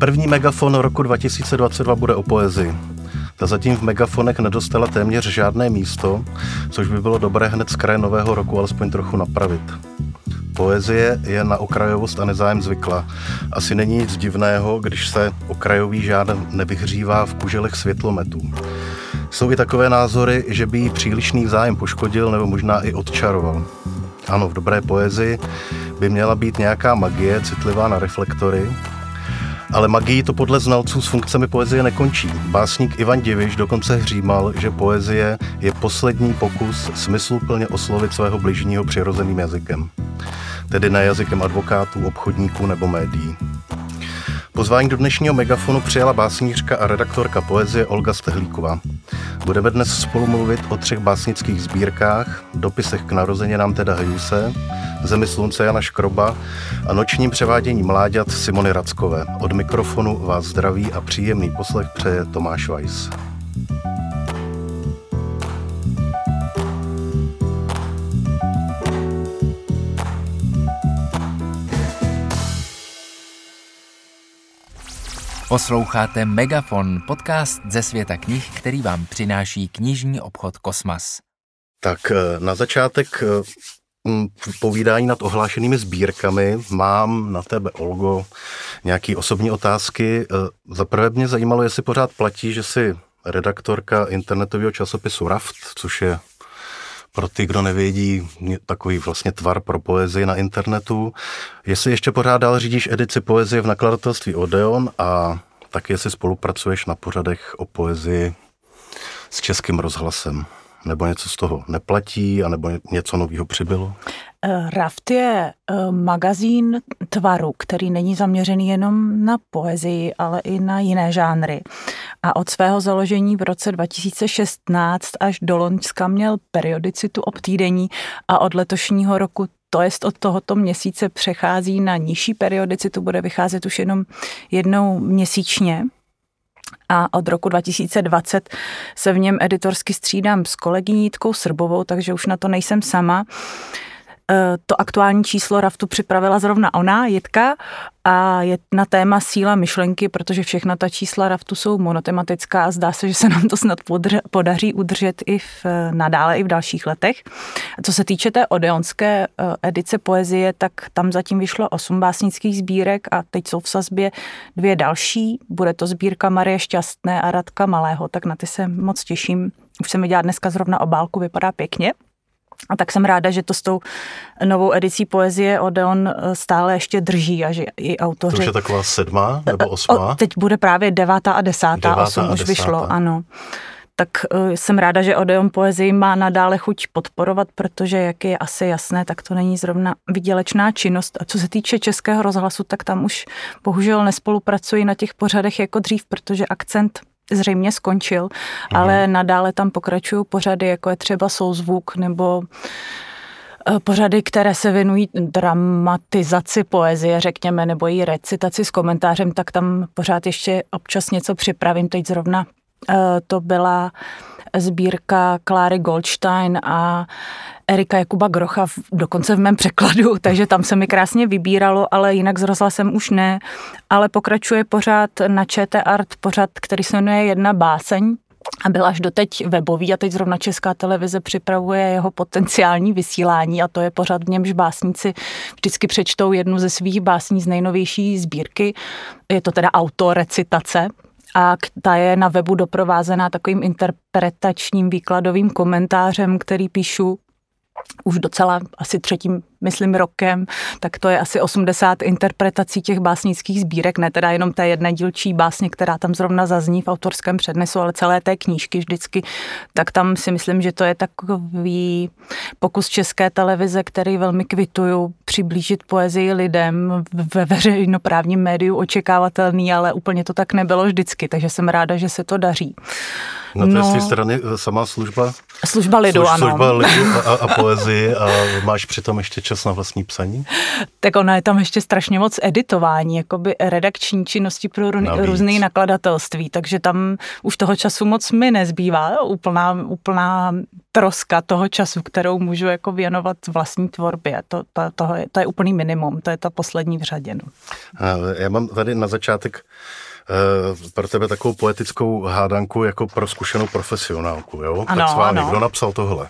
První megafon roku 2022 bude o poezii. Ta zatím v megafonech nedostala téměř žádné místo, což by bylo dobré hned z kraje nového roku alespoň trochu napravit. Poezie je na okrajovost a nezájem zvykla. Asi není nic divného, když se okrajový žáden nevyhřívá v kuželech světlometů. Jsou i takové názory, že by jí přílišný zájem poškodil nebo možná i odčaroval. Ano, v dobré poezii by měla být nějaká magie citlivá na reflektory, ale magii to podle znalců s funkcemi poezie nekončí. Básník Ivan Diviš dokonce hřímal, že poezie je poslední pokus smysluplně oslovit svého bližního přirozeným jazykem. Tedy ne jazykem advokátů, obchodníků nebo médií. Pozvání do dnešního megafonu přijala básnířka a redaktorka poezie Olga Stehlíková. Budeme dnes spolu mluvit o třech básnických sbírkách, dopisech k narozeninám Teda Hejuse, Zemi slunce Jana Škroba a nočním převádění mláďat Simony Rackové. Od mikrofonu vás zdraví a příjemný poslech přeje Tomáš Weiss. Posloucháte Megafon, podcast ze světa knih, který vám přináší knižní obchod Kosmas. Tak eh, na začátek eh, povídání nad ohlášenými sbírkami mám na tebe, Olgo, nějaké osobní otázky. Eh, za prvé mě zajímalo, jestli pořád platí, že jsi redaktorka internetového časopisu Raft, což je pro ty, kdo nevědí, takový vlastně tvar pro poezii na internetu. Jestli ještě pořád dál řídíš edici poezie v nakladatelství Odeon a tak jestli spolupracuješ na pořadech o poezii s českým rozhlasem nebo něco z toho neplatí, anebo něco nového přibylo? Raft je eh, magazín tvaru, který není zaměřený jenom na poezii, ale i na jiné žánry. A od svého založení v roce 2016 až do Loňska měl periodicitu obtýdení a od letošního roku to jest od tohoto měsíce přechází na nižší periodicitu, bude vycházet už jenom jednou měsíčně a od roku 2020 se v něm editorsky střídám s kolegyní Jitkou Srbovou, takže už na to nejsem sama. E, to aktuální číslo Raftu připravila zrovna ona, Jitka, a je na téma síla myšlenky, protože všechna ta čísla Raftu jsou monotematická a zdá se, že se nám to snad podaří udržet i v, nadále i v dalších letech. Co se týče té odeonské e, edice poezie, tak tam zatím vyšlo osm básnických sbírek a teď jsou v sazbě dvě další. Bude to sbírka Marie Šťastné a Radka Malého, tak na ty se moc těším. Už jsem viděla dneska zrovna obálku, vypadá pěkně. A tak jsem ráda, že to s tou novou edicí poezie Odeon eh, stále ještě drží a že i autoři... To už je taková sedma nebo osma? O, teď bude právě devátá a desátá, devátá osm a už desátá. vyšlo, ano. Tak jsem ráda, že Odeon poezii má nadále chuť podporovat, protože, jak je asi jasné, tak to není zrovna vydělečná činnost. A co se týče Českého rozhlasu, tak tam už bohužel nespolupracuji na těch pořadech jako dřív, protože akcent zřejmě skončil, mhm. ale nadále tam pokračují pořady, jako je třeba Souzvuk nebo eh, pořady, které se věnují dramatizaci poezie, řekněme, nebo její recitaci s komentářem, tak tam pořád ještě občas něco připravím. Teď zrovna eh, to byla sbírka Kláry Goldstein a Erika Jakuba Grocha, dokonce v mém překladu, takže tam se mi krásně vybíralo, ale jinak s rozhlasem už ne. Ale pokračuje pořád na ČT Art, pořád, který se jmenuje Jedna báseň, a byl až doteď webový a teď zrovna Česká televize připravuje jeho potenciální vysílání a to je pořád v němž básníci vždycky přečtou jednu ze svých básní z nejnovější sbírky. Je to teda autorecitace, a ta je na webu doprovázená takovým interpretačním výkladovým komentářem, který píšu už docela asi třetím myslím, rokem, tak to je asi 80 interpretací těch básnických sbírek, ne teda jenom té jedné dílčí básně, která tam zrovna zazní v autorském přednesu, ale celé té knížky vždycky, tak tam si myslím, že to je takový pokus české televize, který velmi kvituju, přiblížit poezii lidem ve veřejnoprávním médiu očekávatelný, ale úplně to tak nebylo vždycky, takže jsem ráda, že se to daří. Na té no, strany eh, sama služba? Služba lidu, služ, ano. Služba lidu a, a poezii a máš přitom ještě čas na vlastní psaní? Tak ona je tam ještě strašně moc editování, jakoby redakční činnosti pro různé nakladatelství, takže tam už toho času moc mi nezbývá, úplná, úplná troska toho času, kterou můžu jako věnovat vlastní tvorbě. To, to, to, je, to je úplný minimum, to je ta poslední v řadě. No. Já mám tady na začátek uh, pro tebe takovou poetickou hádanku jako pro zkušenou profesionálku. Jo? Ano, tak s vámi, ano. kdo napsal tohle?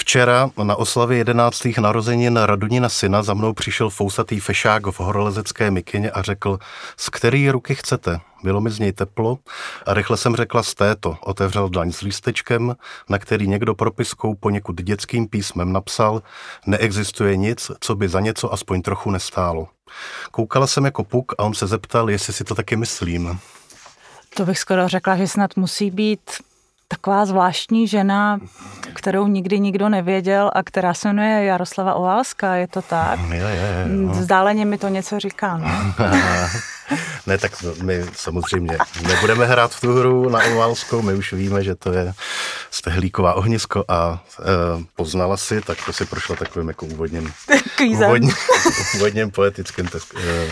Včera na oslavě 11. narozenin Radunina syna za mnou přišel fousatý fešák v horolezecké mikině a řekl, z který ruky chcete? Bylo mi z něj teplo a rychle jsem řekla z této. Otevřel daň s lístečkem, na který někdo propiskou poněkud dětským písmem napsal, neexistuje nic, co by za něco aspoň trochu nestálo. Koukala jsem jako puk a on se zeptal, jestli si to taky myslím. To bych skoro řekla, že snad musí být taková zvláštní žena, kterou nikdy nikdo nevěděl a která se jmenuje Jaroslava Oválská, je to tak? Je, je, je, no. Zdáleně mi to něco říká, no. ne, tak my samozřejmě nebudeme hrát v tu hru na Oválskou, my už víme, že to je stehlíková ohnisko a e, poznala si, tak to si prošla takovým jako úvodním, úvodním, úvodním poetickým tes, e,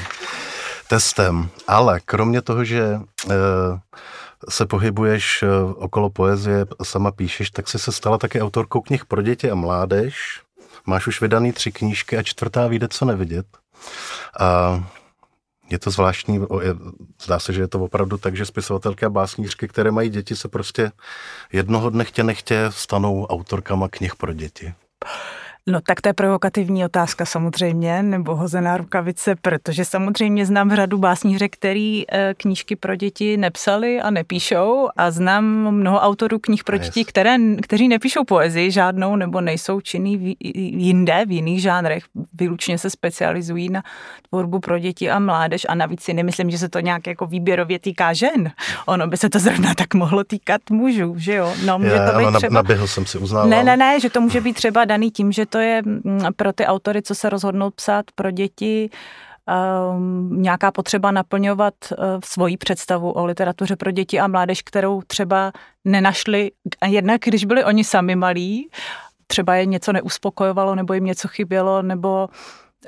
testem. Ale kromě toho, že e, se pohybuješ okolo poezie, sama píšeš, tak jsi se stala také autorkou knih pro děti a mládež. Máš už vydaný tři knížky a čtvrtá vyjde co nevidět. A je to zvláštní, zdá se, že je to opravdu tak, že spisovatelky a básnířky, které mají děti, se prostě jednoho dne chtě nechtě stanou autorkama knih pro děti. No tak to je provokativní otázka samozřejmě, nebo hozená rukavice, protože samozřejmě znám řadu básnířek, který eh, knížky pro děti nepsali a nepíšou a znám mnoho autorů knih pro děti, které, kteří nepíšou poezii žádnou nebo nejsou činný v, jinde, v jiných žánrech, výlučně se specializují na tvorbu pro děti a mládež a navíc si nemyslím, že se to nějak jako výběrově týká žen. Ono by se to zrovna tak mohlo týkat mužů, že jo? No, může Já, to být třeba... Naběhl jsem si uznával. Ne, ne, ne, že to může být třeba daný tím, že to je mm, pro ty autory, co se rozhodnou psát pro děti, um, nějaká potřeba naplňovat uh, svoji představu o literatuře pro děti a mládež, kterou třeba nenašli, jednak když byli oni sami malí, třeba je něco neuspokojovalo, nebo jim něco chybělo, nebo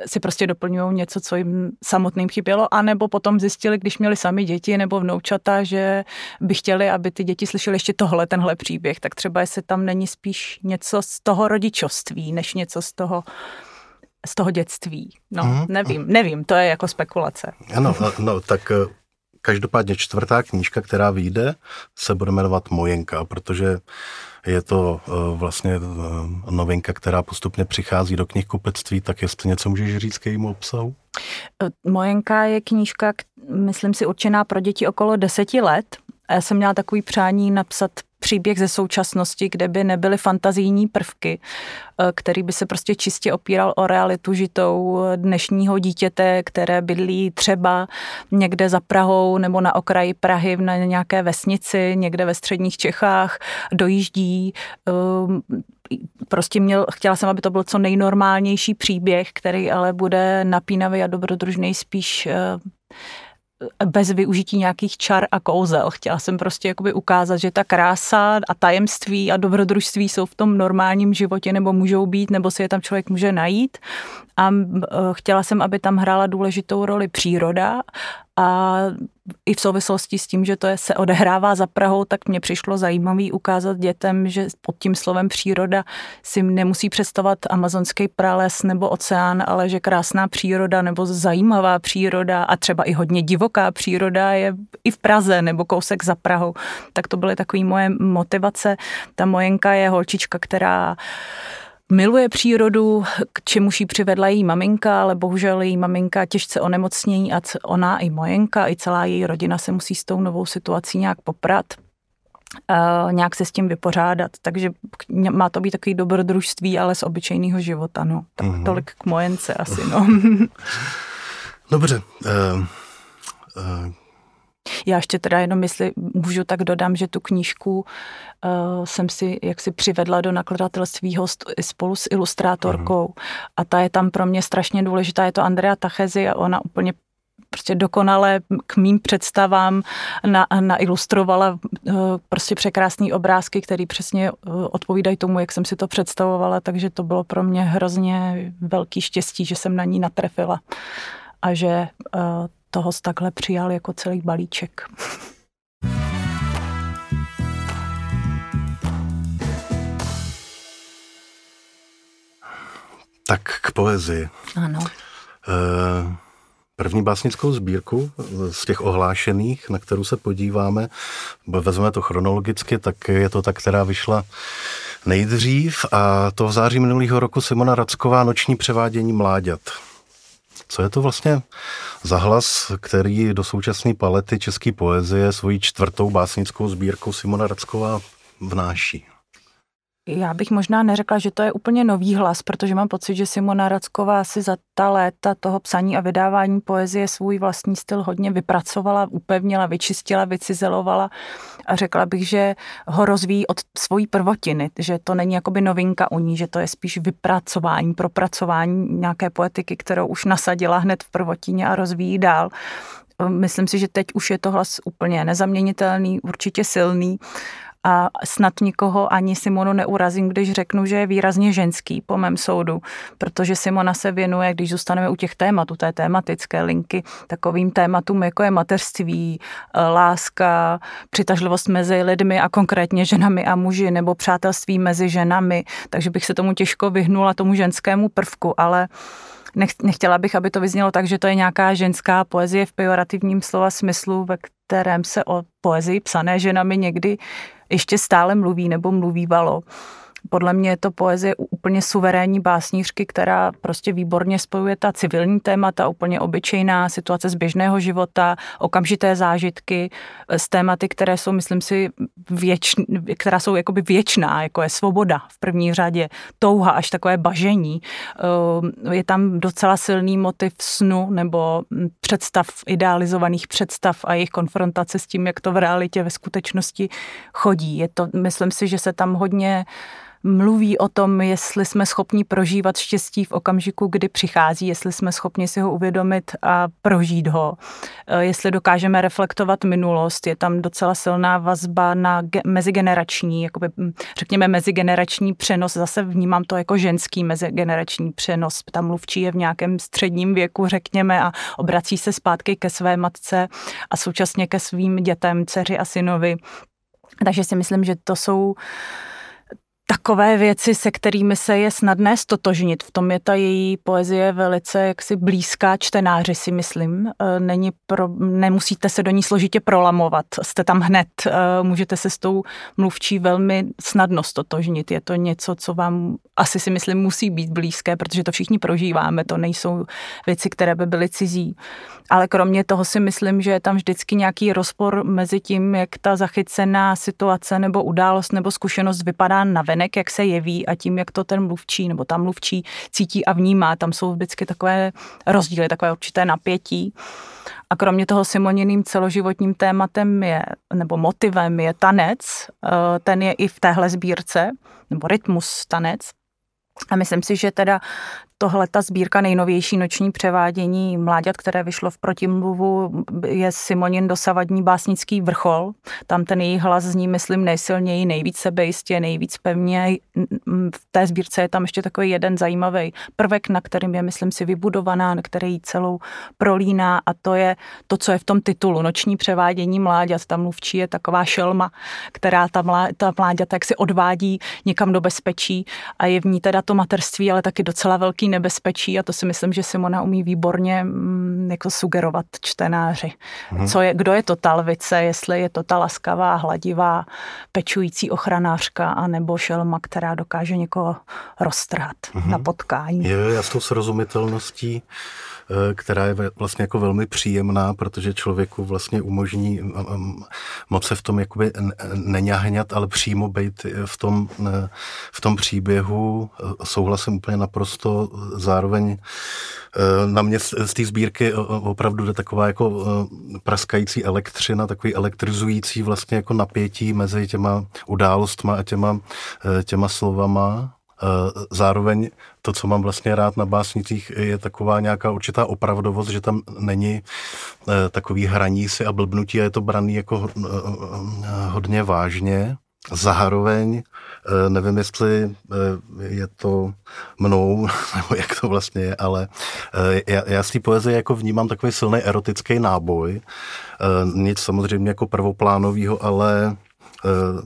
si prostě doplňují něco, co jim samotným chybělo, anebo potom zjistili, když měli sami děti nebo vnoučata, že by chtěli, aby ty děti slyšely ještě tohle, tenhle příběh, tak třeba jestli tam není spíš něco z toho rodičovství, než něco z toho z toho dětství. No, mm-hmm. nevím, nevím, to je jako spekulace. Ano, no, no tak eh, každopádně čtvrtá knížka, která vyjde, se bude jmenovat Mojenka, protože je to uh, vlastně uh, novinka, která postupně přichází do knihkupectví, tak jestli něco můžeš říct k jejímu obsahu? Mojenka je knížka, myslím si, určená pro děti okolo deseti let. Já jsem měla takový přání napsat příběh ze současnosti, kde by nebyly fantazijní prvky, eh, který by se prostě čistě opíral o realitu žitou dnešního dítěte, které bydlí třeba někde za Prahou nebo na okraji Prahy na nějaké vesnici, někde ve středních Čechách, dojíždí. Ehm, prostě měl, chtěla jsem, aby to byl co nejnormálnější příběh, který ale bude napínavý a dobrodružný spíš eh, bez využití nějakých čar a kouzel. Chtěla jsem prostě jakoby ukázat, že ta krása a tajemství a dobrodružství jsou v tom normálním životě nebo můžou být, nebo si je tam člověk může najít. A chtěla jsem, aby tam hrála důležitou roli příroda a i v souvislosti s tím, že to je, se odehrává za Prahou, tak mě přišlo zajímavý ukázat dětem, že pod tím slovem příroda si nemusí představovat amazonský prales nebo oceán, ale že krásná příroda nebo zajímavá příroda a třeba i hodně divoká příroda je i v Praze nebo kousek za Prahou. Tak to byly takové moje motivace. Ta mojenka je holčička, která miluje přírodu, k čemuž ji přivedla její maminka, ale bohužel její maminka těžce onemocnění a ona i mojenka, i celá její rodina se musí s tou novou situací nějak poprat. Uh, nějak se s tím vypořádat. Takže má to být takový dobrodružství, ale z obyčejného života. No. Tak mm-hmm. tolik k mojence asi. No. Dobře. Uh, uh, já ještě teda jenom, jestli můžu, tak dodám, že tu knížku uh, jsem si jaksi přivedla do nakladatelství spolu s ilustrátorkou uh-huh. a ta je tam pro mě strašně důležitá. Je to Andrea Tachezi a ona úplně prostě dokonale k mým představám na, nailustrovala uh, prostě překrásné obrázky, které přesně uh, odpovídají tomu, jak jsem si to představovala, takže to bylo pro mě hrozně velký štěstí, že jsem na ní natrefila a že uh, toho takhle přijal jako celý balíček. Tak k poezii. Ano. Eh, první básnickou sbírku z těch ohlášených, na kterou se podíváme, vezmeme to chronologicky, tak je to ta, která vyšla nejdřív a to v září minulého roku Simona Racková Noční převádění mláďat. Co je to vlastně za hlas, který do současné palety české poezie svojí čtvrtou básnickou sbírkou Simona Racková vnáší? Já bych možná neřekla, že to je úplně nový hlas, protože mám pocit, že Simona Racková si za ta léta toho psaní a vydávání poezie svůj vlastní styl hodně vypracovala, upevnila, vyčistila, vycizelovala a řekla bych, že ho rozvíjí od svojí prvotiny, že to není jakoby novinka u ní, že to je spíš vypracování, propracování nějaké poetiky, kterou už nasadila hned v prvotině a rozvíjí dál. Myslím si, že teď už je to hlas úplně nezaměnitelný, určitě silný a snad nikoho ani Simonu neurazím, když řeknu, že je výrazně ženský po mém soudu, protože Simona se věnuje, když zůstaneme u těch tématů, té tématické linky, takovým tématům, jako je mateřství, eh, láska, přitažlivost mezi lidmi a konkrétně ženami a muži, nebo přátelství mezi ženami, takže bych se tomu těžko vyhnula, tomu ženskému prvku, ale nechtěla bych, aby to vyznělo tak, že to je nějaká ženská poezie v pejorativním slova smyslu, ve kterém se o poezii psané ženami někdy ještě stále mluví nebo mluvívalo. Podle mě je to poezie úplně suverénní básnířky, která prostě výborně spojuje ta civilní témata, úplně obyčejná situace z běžného života, okamžité zážitky s tématy, které jsou, myslím si, věčn, která jsou jakoby věčná, jako je svoboda v první řadě, touha až takové bažení. Ehm, je tam docela silný motiv snu nebo představ, idealizovaných představ a jejich konfrontace s tím, jak to v realitě ve skutečnosti chodí. Je to, myslím si, že se tam hodně mluví o tom, jestli jsme schopni prožívat štěstí v okamžiku, kdy přichází, jestli jsme schopni si ho uvědomit a prožít ho, e, jestli dokážeme reflektovat minulost. Je tam docela silná vazba na ge- mezigenerační, jakoby, řekněme mezigenerační přenos. Zase vnímám to jako ženský mezigenerační přenos. Tam mluvčí je v nějakém středním věku, řekněme, a obrací se zpátky ke své matce a současně ke svým dětem, dceři a synovi. Takže si myslím, že to jsou takové věci, se kterými se je snadné stotožnit. V tom je ta její poezie velice jaksi blízká čtenáři, si myslím. E, není pro, nemusíte se do ní složitě prolamovat. Jste tam hned. E, můžete se s tou mluvčí velmi snadno stotožnit. Je to něco, co vám asi si myslím musí být blízké, protože to všichni prožíváme. To nejsou věci, které by byly cizí. Ale kromě toho si myslím, že je tam vždycky nějaký rozpor mezi tím, jak ta zachycená situace nebo událost nebo zkušenost vypadá na ven venek, jak se jeví a tím, jak to ten mluvčí nebo tam mluvčí cítí a vnímá. Tam jsou vždycky takové rozdíly, takové určité napětí. A kromě toho Simoniným celoživotním tématem je, nebo motivem je tanec. Eh, ten je i v téhle sbírce, nebo rytmus tanec. A myslím si, že teda tohle ta sbírka nejnovější noční převádění mláďat, které vyšlo v protimluvu, je Simonin dosavadní básnický vrchol. Tam ten její hlas zní, myslím, nejsilněji, nejvíc sebejistě, nejvíc pevně. V té sbírce je tam ještě takový jeden zajímavý prvek, na kterým je, myslím si, vybudovaná, na který celou prolíná a to je to, co je v tom titulu. Noční převádění mláďat. Tam mluvčí je taková šelma, která ta, mlá, ta mláďata jak si odvádí někam do bezpečí a je v ní teda to materství, ale taky docela velký nebezpečí a to si myslím, že Simona umí výborně mm, jako sugerovat čtenáři. Hmm. Co je, kdo je to ta lvice, jestli je to ta laskavá, hladivá, pečující ochranářka a nebo šelma, která dokáže někoho roztrhat hmm. na potkání. Je, já s tou srozumitelností která je vlastně jako velmi příjemná, protože člověku vlastně umožní moc se v tom jakoby neňahňat, ale přímo být v tom, v tom příběhu. Eh, souhlasím úplně naprosto. Zároveň eh, na mě z té sbírky opravdu jde taková jako praskající elektřina, takový elektrizující vlastně jako napětí mezi těma událostma a těma, těma slovama zároveň to, co mám vlastně rád na básnicích, je taková nějaká určitá opravdovost, že tam není takový hraní si a blbnutí a je to braný jako hodně vážně. Zároveň nevím, jestli je to mnou, nebo jak to vlastně je, ale já, já z té poezie jako vnímám takový silný erotický náboj. Nic samozřejmě jako prvoplánového, ale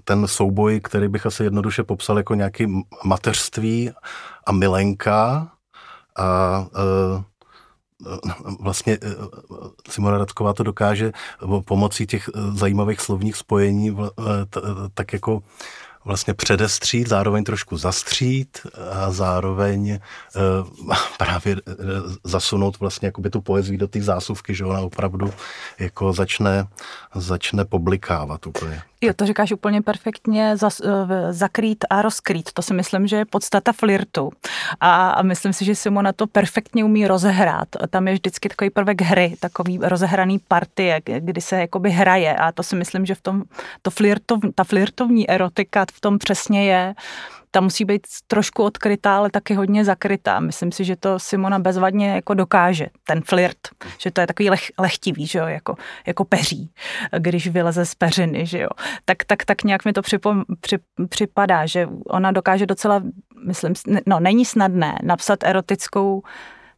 ten souboj, který bych asi jednoduše popsal jako nějaký mateřství a milenka a vlastně Simona Radková to dokáže pomocí těch zajímavých slovních spojení tak jako vlastně předestřít, zároveň trošku zastřít a zároveň právě zasunout vlastně jakoby tu poezii do té zásuvky, že ona opravdu jako začne, začne publikávat úplně. Jo, to říkáš úplně perfektně, zas, eh, zakrýt a rozkrýt. To si myslím, že je podstata flirtu. A, a myslím si, že Simona to perfektně umí rozehrát. Tam je vždycky takový prvek hry, takový rozehraný partie, kdy se jakoby hraje. A to si myslím, že v tom to flirtov, ta flirtovní erotika v tom přesně je ta musí být trošku odkrytá, ale taky hodně zakrytá. Myslím si, že to Simona bezvadně jako dokáže, ten flirt, že to je takový leh, lehtivý, že jo, jako, jako peří, když vyleze z peřiny, že jo. Tak, tak, tak nějak mi to připom, při, připadá, že ona dokáže docela, myslím, no není snadné napsat erotickou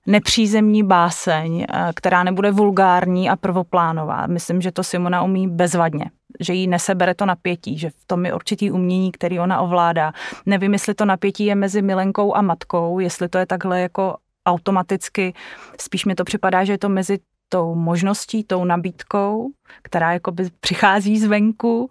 nepřízemní báseň, eh, která nebude vulgární a prvoplánová. Myslím, že to Simona umí bezvadně že jí nesebere to napětí, že v tom je určitý umění, který ona ovládá. Nevím, jestli to napětí je mezi milenkou a matkou, jestli to je takhle jako automaticky, spíš mi to připadá, že je to mezi tou možností, tou nabídkou, která jakoby přichází zvenku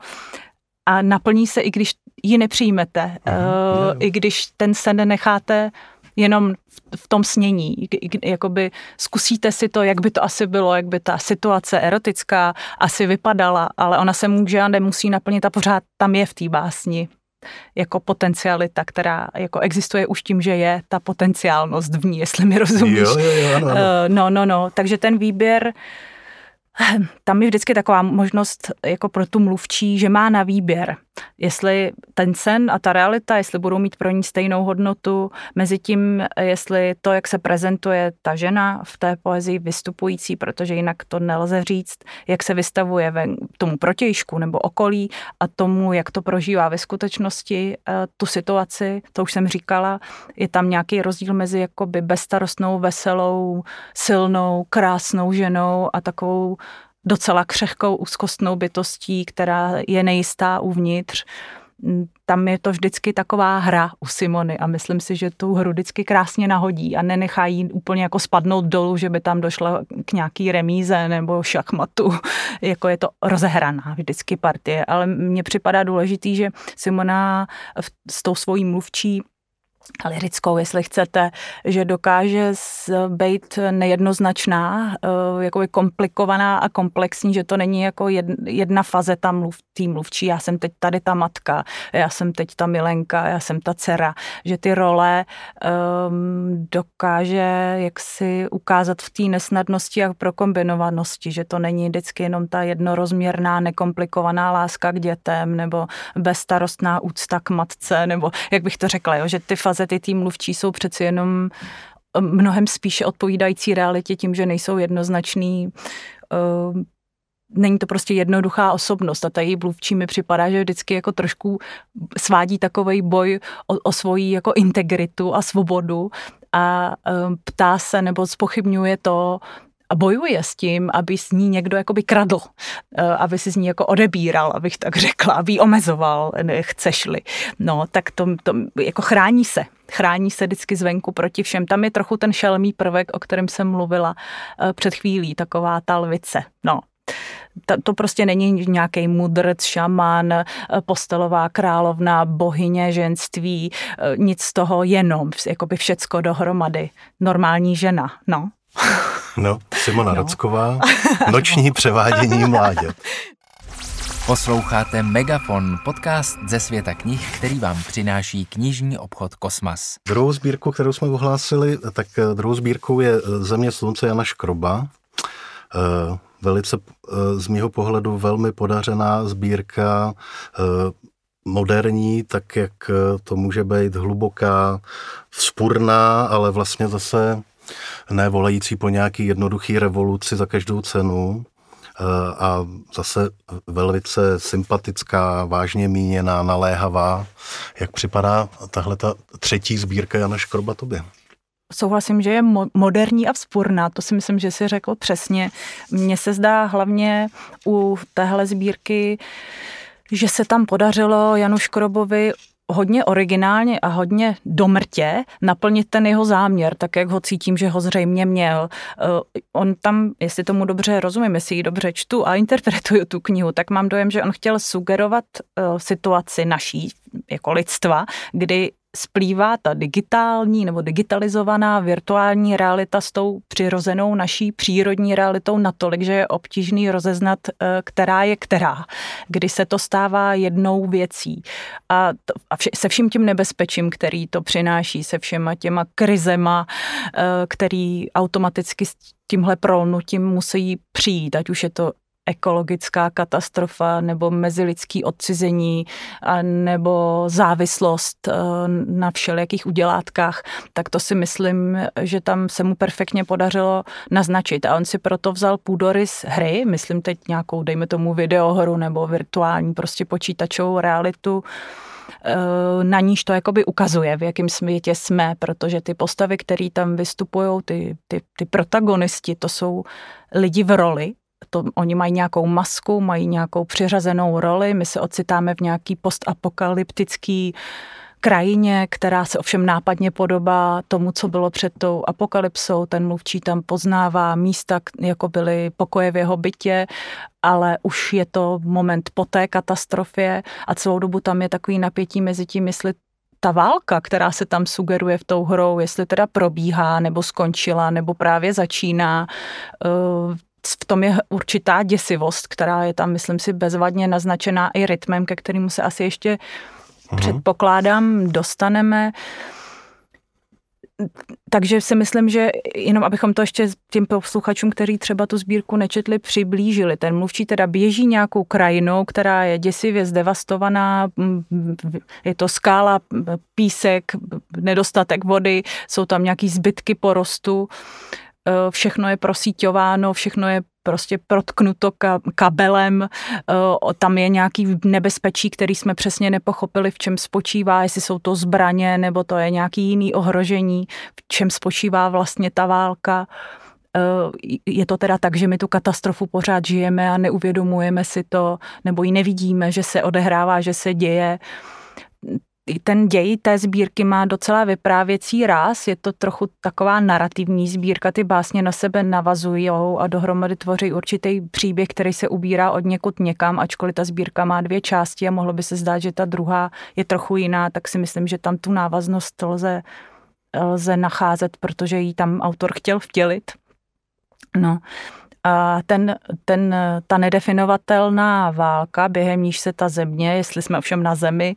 a naplní se, i když ji nepřijmete, uh, i když ten sen necháte jenom v tom snění. Jakoby zkusíte si to, jak by to asi bylo, jak by ta situace erotická asi vypadala, ale ona se může a nemusí naplnit a pořád tam je v té básni jako potencialita, která jako existuje už tím, že je ta potenciálnost v ní, jestli mi rozumíš. Jo, jo, jo, ano, ano. Uh, no, no, no. Takže ten výběr tam je vždycky taková možnost jako pro tu mluvčí, že má na výběr jestli ten sen a ta realita, jestli budou mít pro ní stejnou hodnotu, mezi tím, jestli to, jak se prezentuje ta žena v té poezii vystupující, protože jinak to nelze říct, jak se vystavuje ven, tomu protějšku nebo okolí a tomu, jak to prožívá ve skutečnosti eh, tu situaci, to už jsem říkala, je tam nějaký rozdíl mezi jakoby bezstarostnou, veselou, silnou, krásnou ženou a takovou docela křehkou, úzkostnou bytostí, která je nejistá uvnitř. Mm, tam je to vždycky taková hra u Simony a myslím si, že tu hru vždycky krásně nahodí a nenechá jí úplně jako spadnout dolů, že by tam došlo k nějaký remíze nebo šachmatu. jako je to rozehraná vždycky partie, ale mně připadá důležitý, že Simona s tou svojí mluvčí lirickou, jestli chcete, že dokáže být nejednoznačná, eh, jako komplikovaná a komplexní, že to není jako jedna fazeta mluv, tý mluvčí, já jsem teď tady ta matka, já jsem teď ta milenka, já jsem ta dcera, že ty role um, dokáže jaksi ukázat v té nesnadnosti a prokombinovanosti, že to není vždycky jenom ta jednorozměrná, nekomplikovaná láska k dětem nebo bezstarostná úcta k matce, nebo jak bych to řekla, jo, že ty fazety fáze ty tým mluvčí jsou přeci jenom eh, mnohem spíše odpovídající realitě tím, že nejsou jednoznačný. Uh, není to prostě jednoduchá osobnost a ta její mluvčí mi připadá, že vždycky jako trošku svádí takový boj o, o svoji jako integritu a svobodu a um, ptá se nebo spochybňuje to, a bojuje s tím, aby s ní někdo jakoby kradl, eh, aby si z ní jako odebíral, abych tak řekla, aby ji omezoval, chceš-li. No, tak to, to jako chrání se. Chrání se vždycky zvenku proti všem. Tam je trochu ten šelmý prvek, o kterém jsem mluvila eh, před chvílí, taková ta lvice. No, to prostě není nějaký mudrc, šaman, eh, postelová královna, bohyně ženství, nic z toho, jenom jakoby všecko dohromady. Normální žena, no. No, Simona no. Rocková, noční převádění mláďat. Posloucháte Megafon, podcast ze světa knih, který vám přináší knižní obchod Kosmas. Druhou sbírku, kterou jsme ohlásili, tak eh, druhou sbírkou je eh, Země slunce Jana Škroba. Eh, velice z mého pohledu velmi podařená sbírka moderní, tak jak to může být hluboká, vzpurná, ale vlastně zase nevolající po nějaký jednoduchý revoluci za každou cenu eh, a zase velice sympatická, vážně míněná, naléhavá. Jak připadá tahle ta třetí sbírka Jana Škroba tobě? Souhlasím, že je moderní a vzpurná, to si myslím, že si řekl přesně. Mně se zdá hlavně u téhle sbírky, že se tam podařilo Janu Škrobovi hodně originálně a hodně domrtě naplnit ten jeho záměr, tak jak ho cítím, že ho zřejmě měl. Eh, on tam, jestli tomu dobře rozumím, jestli ji dobře čtu a interpretuju tu knihu, tak mám dojem, že on chtěl sugerovat eh, situaci naší jako lidstva, kdy splývá ta digitální nebo digitalizovaná virtuální realita s tou přirozenou naší přírodní realitou natolik, že je obtížný rozeznat, eh, která je která, kdy se to stává jednou věcí. A, to, a vše, se vším tím nebezpečím, který to přináší, se všema těma krizema, eh, který automaticky tímhle prolnutím musí přijít, ať už je to ekologická katastrofa nebo mezilidský odcizení nebo závislost eh, na všelijakých udělátkách, tak to si myslím, že tam se mu perfektně podařilo naznačit. A on si proto vzal půdorys hry, myslím teď nějakou, dejme tomu, videohru nebo virtuální prostě počítačovou realitu, eh, na níž to jakoby ukazuje, v jakém světě jsme, protože ty postavy, které tam vystupují, ty, ty, ty protagonisti, to jsou lidi v roli, to, oni mají nějakou masku, mají nějakou přiřazenou roli, my se ocitáme v nějaký postapokalyptický krajině, která se ovšem nápadně podobá tomu, co bylo před tou apokalypsou. Ten mluvčí tam poznává místa, jako byly pokoje v jeho bytě, ale už je to moment po té katastrofě a celou dobu tam je takový napětí mezi tím, jestli ta válka, která se tam sugeruje v tou hrou, jestli teda probíhá, nebo skončila, nebo právě začíná. V tom je určitá děsivost, která je tam, myslím si, bezvadně naznačená i rytmem, ke kterému se asi ještě mm-hmm. předpokládám, dostaneme. Takže si myslím, že jenom abychom to ještě těm posluchačům, kteří třeba tu sbírku nečetli, přiblížili. Ten mluvčí teda běží nějakou krajinou, která je děsivě zdevastovaná, je to skála, písek, nedostatek vody, jsou tam nějaký zbytky porostu všechno je prosíťováno, všechno je prostě protknuto kabelem, eh, tam je nějaký nebezpečí, který jsme přesně nepochopili, v čem spočívá, jestli jsou to zbraně, nebo to je nějaký jiný ohrožení, v čem spočívá vlastně ta válka. Eh, je to teda tak, že my tu katastrofu pořád žijeme a neuvědomujeme si to, nebo ji nevidíme, že se odehrává, že se děje ten děj té sbírky má docela vyprávěcí ráz, je to trochu taková narrativní sbírka, ty básně na sebe navazují a dohromady tvoří určitý příběh, který se ubírá od někud někam, ačkoliv ta sbírka má dvě části a mohlo by se zdát, že ta druhá je trochu jiná, tak si myslím, že tam tu návaznost lze, lze nacházet, protože ji tam autor chtěl vtělit. No, ten, ten, ta nedefinovatelná válka, během níž se ta země, jestli jsme ovšem na zemi,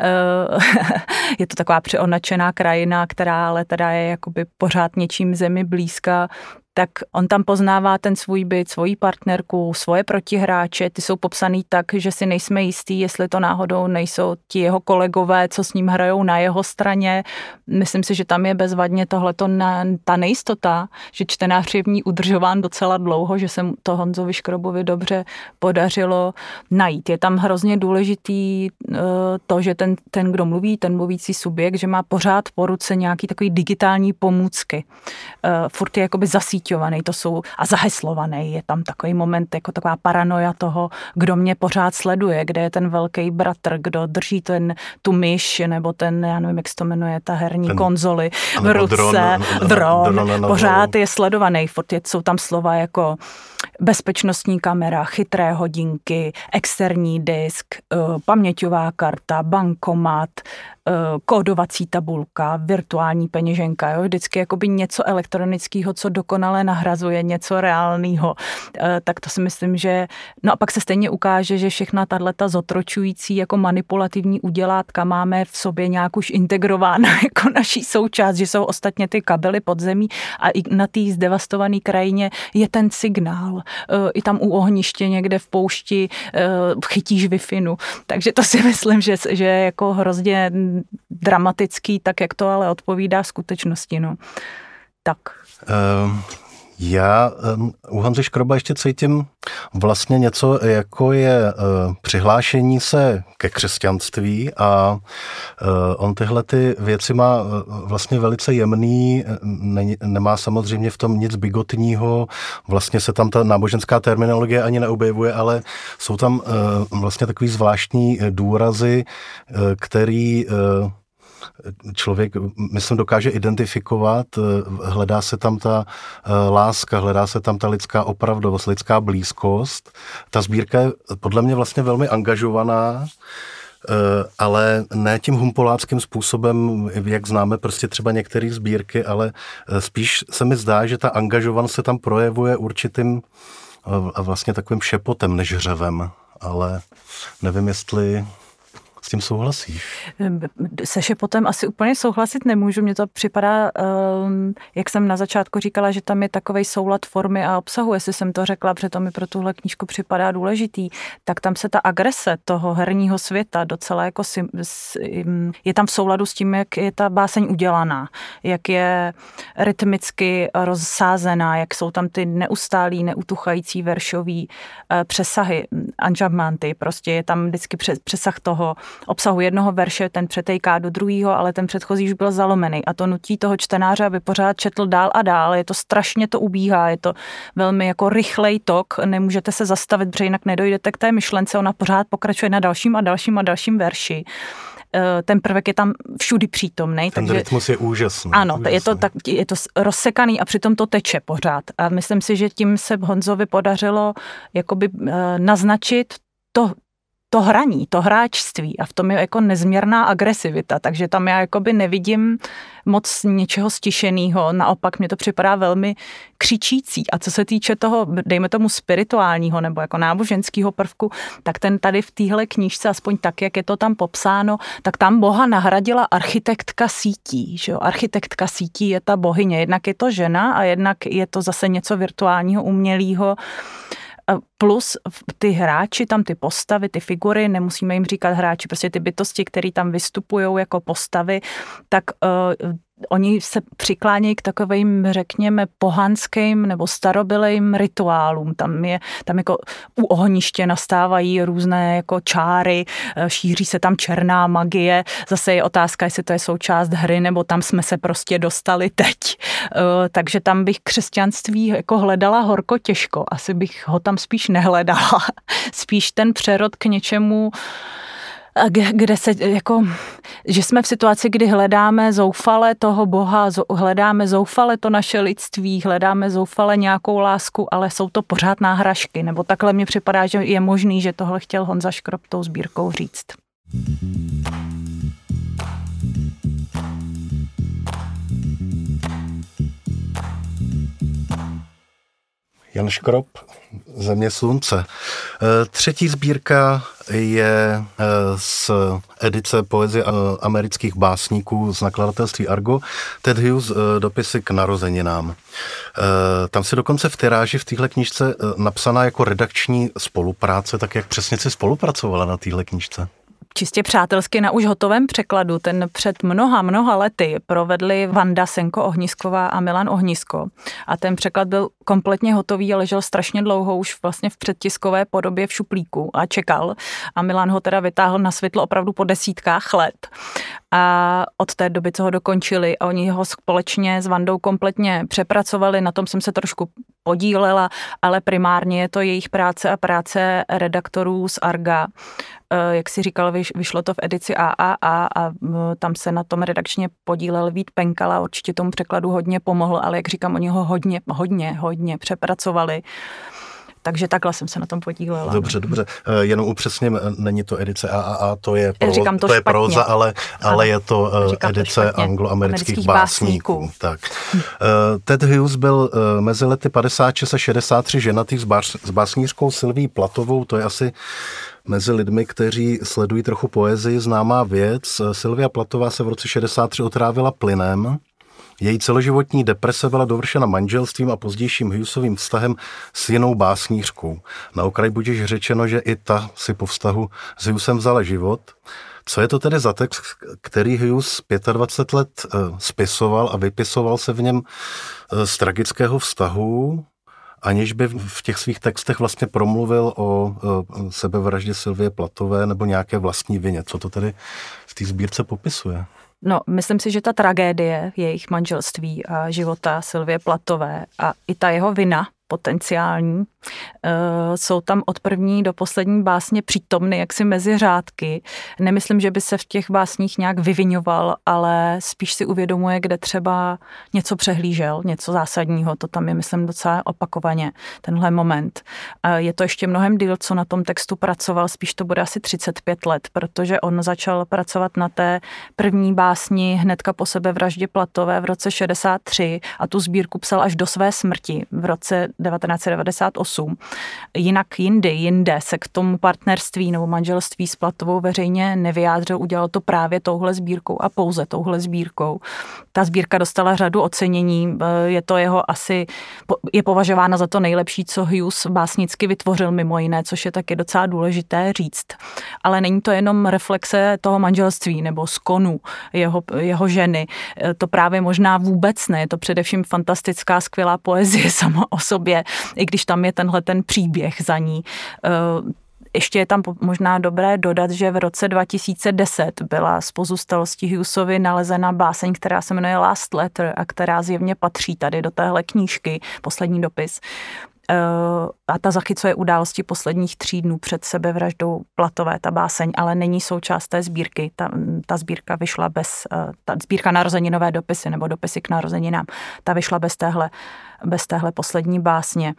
eh, je to taková přeonačená krajina, která ale teda je jakoby pořád něčím zemi blízka, tak on tam poznává ten svůj byt, svoji partnerku, svoje protihráče, ty jsou popsaný tak, že si nejsme jistí, jestli to náhodou nejsou ti jeho kolegové, co s ním hrajou na jeho straně. Myslím si, že tam je bezvadně tohleto na, ta nejistota, že čtenář je v ní udržován docela dlouho, že se to Honzovi Škrobovi dobře podařilo najít. Je tam hrozně důležitý eh, to, že ten, ten, kdo mluví, ten mluvící subjekt, že má pořád po ruce nějaký takový digitální pomůcky. Eh, furt je jakoby zasít zasíťovaný, to jsou a zaheslovaný. Je tam takový moment, jako taková paranoja toho, kdo mě pořád sleduje, kde je ten velký bratr, kdo drží ten, tu myš, nebo ten, já nevím, jak se to jmenuje, ta herní ten, konzoli v ruce, dron, dron, dron, pořád je sledovaný, furt jsou tam slova jako bezpečnostní kamera, chytré hodinky, externí disk, eh, paměťová karta, bankomat, kódovací tabulka, virtuální peněženka, jo? vždycky jakoby něco elektronického, co dokonale nahrazuje něco reálného. Tak to si myslím, že... No a pak se stejně ukáže, že všechna tato zotročující jako manipulativní udělátka máme v sobě nějak už integrována jako naší součást, že jsou ostatně ty kabely podzemí a i na té zdevastované krajině je ten signál. I tam u ohniště někde v poušti chytíš wi Takže to si myslím, že, že jako hrozně dramatický, tak jak to ale odpovídá skutečnosti. No. Tak. Um, já um, u Honzy Škroba ještě cítím vlastně něco, jako je uh, přihlášení se ke křesťanství a uh, on tyhle ty věci má uh, vlastně velice jemný, ne, nemá samozřejmě v tom nic bigotního, vlastně se tam ta náboženská terminologie ani neobjevuje, ale jsou tam uh, vlastně takový zvláštní důrazy, uh, který uh, člověk, myslím, dokáže identifikovat, eh, hledá se tam ta eh, láska, hledá se tam ta lidská opravdovost, lidská blízkost. Ta sbírka je podle mě vlastně velmi angažovaná, eh, ale ne tím humpoláckým způsobem, jak známe prostě třeba některé sbírky, ale spíš se mi zdá, že ta angažovanost se tam projevuje určitým a vlastně takovým šepotem než řevem, ale nevím, jestli s tím souhlasíš? Se šepotem asi úplně souhlasit nemůžu. Mně to připadá, ehm, jak jsem na začátku říkala, že tam je takový soulad formy a obsahu. Jestli jsem to řekla, protože to mi pro tuhle knížku připadá důležitý, tak tam se ta agrese toho herního světa docela jako je tam v souladu s tím, jak je ta báseň udělaná, jak je rytmicky rozsázená, jak jsou tam ty neustálý, neutuchající veršový eh, přesahy, anžamanty, prostě je tam vždycky přesah toho, obsahu jednoho verše, ten přetejká do druhého, ale ten předchozí už byl zalomený a to nutí toho čtenáře, aby pořád četl dál a dál. Je to strašně to ubíhá, je to velmi jako rychlej tok, nemůžete se zastavit, protože jinak nedojdete k té myšlence, ona pořád pokračuje na dalším a dalším a dalším verši eh, ten prvek je tam všudy přítomný. Ten takže, rytmus je úžasný. Ano, úžasný. Je, to tak, je to rozsekaný a přitom to teče pořád. A myslím si, že tím se Honzovi podařilo jakoby eh, naznačit to, to hraní, to hráčství a v tom je jako nezměrná agresivita, takže tam já jakoby nevidím moc něčeho stišeného, naopak mě to připadá velmi křičící. A co se týče toho, dejme tomu spirituálního nebo jako náboženského prvku, tak ten tady v téhle knížce, aspoň tak, jak je to tam popsáno, tak tam boha nahradila architektka sítí, že jo? architektka sítí je ta bohyně, jednak je to žena a jednak je to zase něco virtuálního, umělého, plus ty hráči, tam ty postavy, ty figury, nemusíme jim říkat hráči, prostě ty bytosti, které tam vystupují jako postavy, tak uh, oni se přiklánějí k takovým, řekněme, pohanským nebo starobylým rituálům. Tam je, tam jako u ohniště nastávají různé jako čáry, eh, šíří se tam černá magie. Zase je otázka, jestli to je součást hry, nebo tam jsme se prostě dostali teď. Eh, takže tam bych křesťanství jako hledala horko těžko. Asi bych ho tam spíš nehledala. Spíš ten přerod k něčemu, kde se jako, že jsme v situaci, kdy hledáme zoufale toho Boha, hledáme zoufale to naše lidství, hledáme zoufale nějakou lásku, ale jsou to pořád náhražky, nebo takhle mi připadá, že je možný, že tohle chtěl Honza Škrop tou sbírkou říct. Jan Škrop, Země slunce. E, třetí sbírka je e, z edice poezie amerických básníků z nakladatelství Argo, Ted Hughes dopisy k narozeninám. Tam si dokonce v tiráži v téhle knižce napsaná jako redakční spolupráce, tak jak přesně si spolupracovala na téhle knižce? Čistě přátelsky na už hotovém překladu. Ten před mnoha, mnoha lety provedli Vanda Senko Ohnisková a Milan Ohnisko. A ten překlad byl kompletně hotový a ležel strašně dlouho už vlastně v předtiskové podobě v šuplíku a čekal. A Milan ho teda vytáhl na světlo opravdu po desítkách let. A od té doby, co ho dokončili, a oni ho společně s Vandou kompletně přepracovali, na tom jsem se trošku podílela, ale primárně je to jejich práce a práce redaktorů z Arga. Eh, jak si říkal, vyšlo to v edici AAA a tam se na tom redakčně podílel Vít Penkala, určitě tomu překladu hodně pomohl, ale jak říkám, oni ho hodně, hodně, hodně přepracovali Takže takhle jsem se na tom podílela. Dobře, dobře. Eh, jenom upřesním, eh, není to edice AAA, to je, pro, Říkám to, to je proza, ale, ale je to Říkám edice to angloamerických básníků. básníků. Tak. Ted Hughes byl mezi lety 56 a 63 ženatý s, bás, s básnířkou Silví Platovou, to je asi mezi lidmi, kteří sledují trochu poezii, známá věc. Silvia Platová se v roce 63 otrávila plynem. Její celoživotní deprese byla dovršena manželstvím a pozdějším Hughesovým vztahem s jinou básnířkou. Na okraj budeš řečeno, že i ta si po vztahu s Hughesem vzala život. Co je to tedy za text, který Hughes 25 let eh, spisoval a vypisoval se v něm eh, z tragického vztahu? aniž by v těch svých textech vlastně promluvil o sebevraždě Silvie Platové nebo nějaké vlastní vině. Co to tedy v té sbírce popisuje? No, myslím si, že ta tragédie jejich manželství a života Silvie Platové a i ta jeho vina potenciální. Eh, jsou tam od první do poslední básně přítomny jaksi mezi řádky. Nemyslím, že by se v těch básních nějak vyvinoval, ale spíš si uvědomuje, kde třeba něco přehlížel, něco zásadního. To tam je, myslím, docela opakovaně, tenhle moment. Je to ještě mnohem díl, co na tom textu pracoval, spíš to bude asi 35 let, protože on začal pracovat na té první básni hnedka po sebe vraždě Platové v roce 63 a tu sbírku psal až do své smrti v roce 1998. Jinak jindy, jinde se k tomu partnerství nebo manželství s Platovou veřejně nevyjádřil, udělal to právě touhle sbírkou a pouze touhle sbírkou. Ta sbírka dostala řadu ocenění, je to jeho asi, je považována za to nejlepší, co Hughes básnicky vytvořil mimo jiné, což je taky docela důležité říct. Ale není to jenom reflexe toho manželství nebo skonu jeho, jeho ženy. To právě možná vůbec ne, je to především fantastická, skvělá poezie sama o sobě sobě, i když tam je tenhle ten příběh za ní. Eh, ještě je tam možná dobré dodat, že v roce 2010 byla z pozůstalosti Hughesovy nalezena báseň, která se jmenuje Last Letter a která zjevně patří tady do téhle knížky, poslední dopis. Eh, a ta zachycuje události posledních tří dnů před sebevraždou Platové, ta báseň, ale není součást té sbírky. Ta, ta sbírka vyšla bez, eh, ta sbírka narozeninové dopisy nebo dopisy k narozeninám, ta vyšla bez téhle bez téhle poslední básně.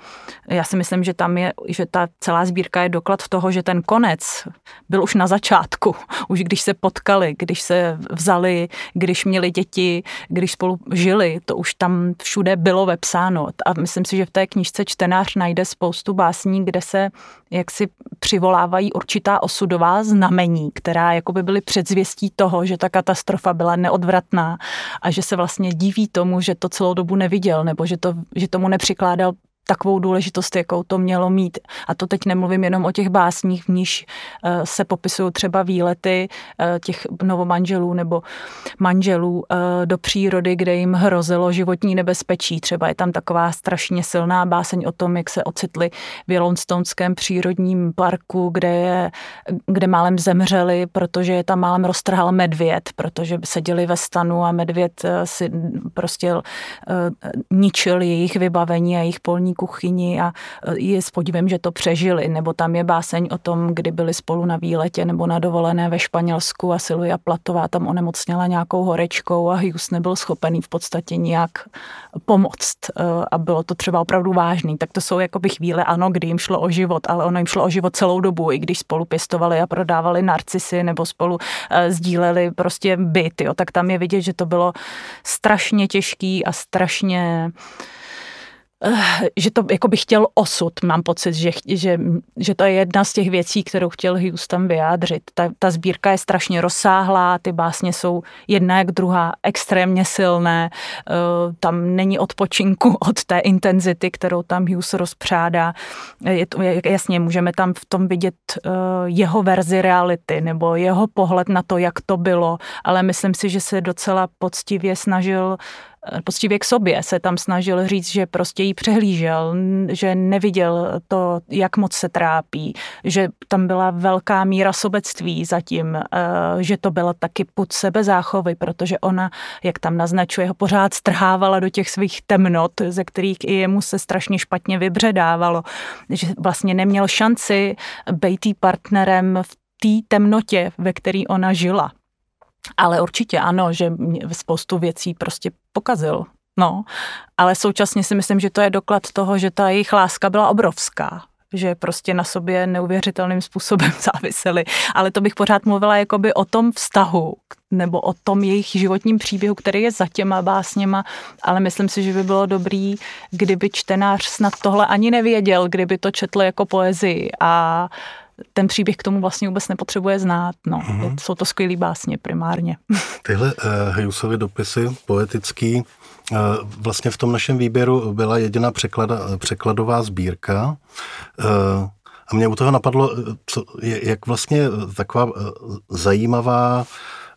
Já si myslím, že tam je, že ta celá sbírka je doklad toho, že ten konec byl už na začátku, už když se potkali, když se vzali, když měli děti, když spolu žili, to už tam všude bylo vepsáno. A myslím si, že v té knižce čtenář najde spoustu básní, kde se jaksi přivolávají určitá osudová znamení, která jakoby byly předzvěstí toho, že ta katastrofa byla neodvratná a že se vlastně diví tomu, že to celou dobu neviděl, nebo že, to, že tomu nepřikládal takovou důležitost, jakou to mělo mít. A to teď nemluvím jenom o těch básních, v níž eh, se popisují třeba výlety eh, těch novomanželů nebo manželů eh, do přírody, kde jim hrozilo životní nebezpečí. Třeba je tam taková strašně silná báseň o tom, jak se ocitli v Yellowstoneském přírodním parku, kde, je, kde málem zemřeli, protože je tam málem roztrhal medvěd, protože seděli ve stanu a medvěd si prostě ničil jejich vybavení a jejich polní kuchyni a je s podívem, že to přežili. Nebo tam je báseň o tom, kdy byli spolu na výletě nebo na dovolené ve Španělsku a Silvia Platová tam onemocněla nějakou horečkou a Hughes nebyl schopený v podstatě nijak pomoct e, a bylo to třeba opravdu vážný. Tak to jsou jakoby chvíle, ano, kdy jim šlo o život, ale ono jim šlo o život celou dobu, i když spolu pěstovali a prodávali narcisy nebo spolu e, sdíleli prostě byt, jo, tak tam je vidět, že to bylo strašně těžký a strašně Eh, že to jako by chtěl osud, mám pocit, že, že, že to je jedna z těch věcí, kterou chtěl tam vyjádřit. Ta, ta sbírka je strašně rozsáhlá, ty básně jsou jedna jak druhá extrémně silné, eh, tam není odpočinku od té intenzity, kterou tam Hughes rozpřádá. Je to, jasně, můžeme tam v tom vidět eh, jeho verzi reality nebo jeho pohled na to, jak to bylo, ale myslím si, že se docela poctivě snažil poctivě k sobě se tam snažil říct, že prostě jí přehlížel, že neviděl to, jak moc se trápí, že tam byla velká míra sobectví zatím, eh, že to byla taky put sebezáchovy, protože ona, jak tam naznačuje, ho pořád strhávala do těch svých temnot, ze kterých i jemu se strašně špatně vybředávalo, že vlastně neměl šanci být partnerem v té temnotě, ve které ona žila. Ale určitě ano, že spoustu věcí prostě pokazil. No, ale současně si myslím, že to je doklad toho, že ta jejich láska byla obrovská. že prostě na sobě neuvěřitelným způsobem záviseli. Ale to bych pořád mluvila jakoby o tom vztahu, nebo o tom jejich životním příběhu, který je za těma básněma, ale myslím si, že by bylo dobrý, kdyby čtenář snad tohle ani nevěděl, kdyby to četl jako poezii a ten příběh k tomu vlastně vůbec nepotřebuje znát. No. Mm-hmm. Jsou to skvělý básně primárně. Tyhle uh, Hejusovy dopisy poetický uh, vlastně v tom našem výběru byla jediná překlada, překladová sbírka. Uh, a mě u toho napadlo, co, jak vlastně taková zajímavá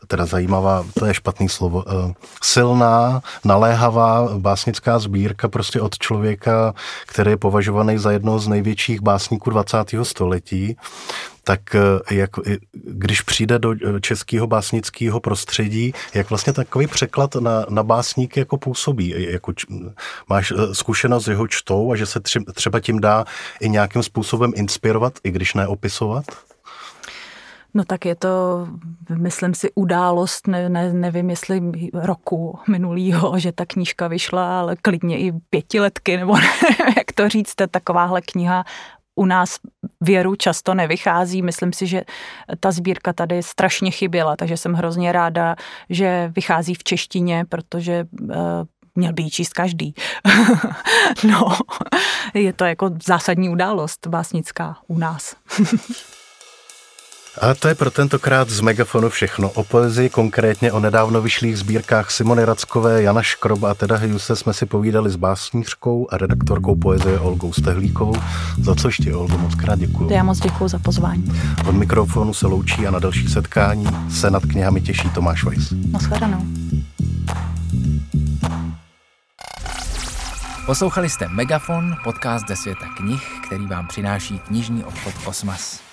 teda zajímavá, to je špatný slovo, eh, silná, naléhavá básnická sbírka prostě od člověka, který je považovaný za jednoho z největších básníků 20. století, tak eh, jak, když přijde do eh, českého básnického prostředí, jak vlastně takový překlad na, na básníky jako působí? Jako, máš zkušenost s jeho čtou a že se třeba tím dá i nějakým způsobem inspirovat, i když neopisovat? No tak je to, myslím si, událost, ne, ne, nevím jestli roku minulýho, že ta knížka vyšla, ale klidně i pětiletky, nebo ne, jak to říct, takováhle kniha u nás věru často nevychází. Myslím si, že ta sbírka tady strašně chyběla, takže jsem hrozně ráda, že vychází v češtině, protože uh, měl by ji číst každý. no, je to jako zásadní událost básnická u nás. A to je pro tentokrát z Megafonu všechno. O poezii, konkrétně o nedávno vyšlých sbírkách Simony Rackové, Jana Škroba a Teda Hejuse jsme si povídali s básnířkou a redaktorkou poezie Olgou Stehlíkovou, za což ti, Olgo, moc krát děkuji. Já moc děkuji za pozvání. Od mikrofonu se loučí a na další setkání se nad knihami těší Tomáš Weiss. Naschledanou. Poslouchali jste Megafon, podcast ze světa knih, který vám přináší knižní obchod Kosmas.